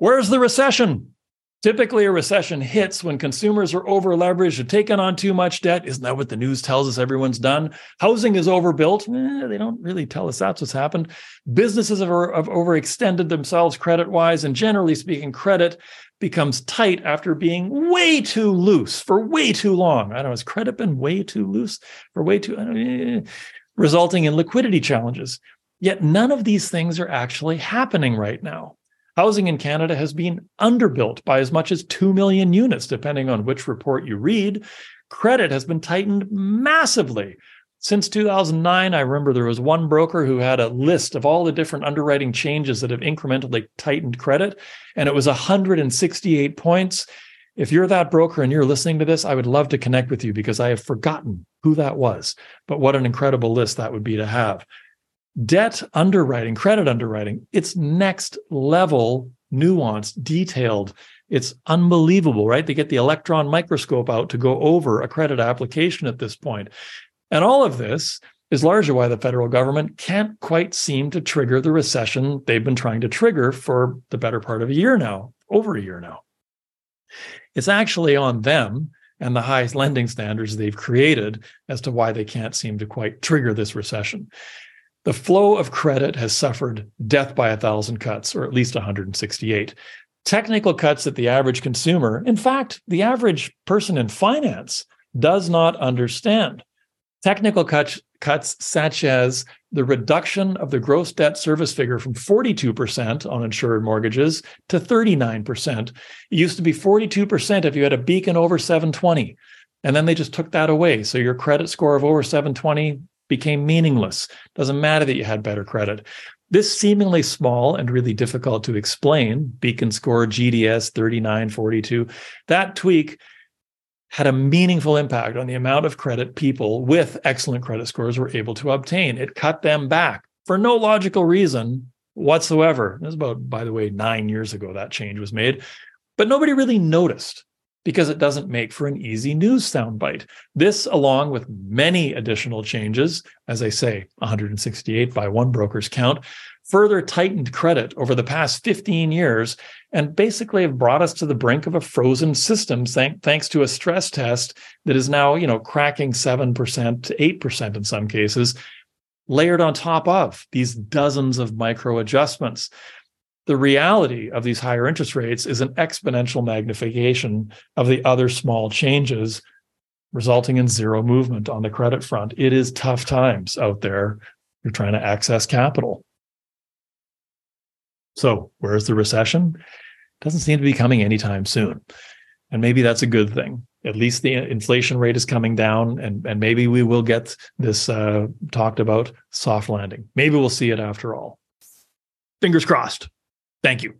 Where's the recession? Typically, a recession hits when consumers are over leveraged taken on too much debt. Isn't that what the news tells us everyone's done? Housing is overbuilt. Eh, they don't really tell us that's what's happened. Businesses have, have overextended themselves credit wise. And generally speaking, credit becomes tight after being way too loose for way too long. I don't know, has credit been way too loose for way too, eh, resulting in liquidity challenges? Yet none of these things are actually happening right now. Housing in Canada has been underbuilt by as much as 2 million units, depending on which report you read. Credit has been tightened massively. Since 2009, I remember there was one broker who had a list of all the different underwriting changes that have incrementally tightened credit, and it was 168 points. If you're that broker and you're listening to this, I would love to connect with you because I have forgotten who that was. But what an incredible list that would be to have debt underwriting, credit underwriting, it's next level, nuanced, detailed. It's unbelievable, right? They get the electron microscope out to go over a credit application at this point. And all of this is largely why the federal government can't quite seem to trigger the recession they've been trying to trigger for the better part of a year now, over a year now. It's actually on them and the highest lending standards they've created as to why they can't seem to quite trigger this recession. The flow of credit has suffered death by a thousand cuts, or at least 168. Technical cuts that the average consumer, in fact, the average person in finance, does not understand. Technical cuts, cuts such as the reduction of the gross debt service figure from 42% on insured mortgages to 39%. It used to be 42% if you had a beacon over 720. And then they just took that away. So your credit score of over 720 became meaningless. Doesn't matter that you had better credit. This seemingly small and really difficult to explain beacon score GDS 3942, that tweak had a meaningful impact on the amount of credit people with excellent credit scores were able to obtain. It cut them back for no logical reason whatsoever. This is about, by the way, nine years ago that change was made, but nobody really noticed because it doesn't make for an easy news soundbite. This, along with many additional changes, as I say, 168 by one broker's count, further tightened credit over the past 15 years and basically have brought us to the brink of a frozen system thanks to a stress test that is now, you know, cracking 7% to 8% in some cases, layered on top of these dozens of micro adjustments the reality of these higher interest rates is an exponential magnification of the other small changes resulting in zero movement on the credit front. It is tough times out there. You're trying to access capital. So, where's the recession? Doesn't seem to be coming anytime soon. And maybe that's a good thing. At least the inflation rate is coming down, and, and maybe we will get this uh, talked about soft landing. Maybe we'll see it after all. Fingers crossed. Thank you.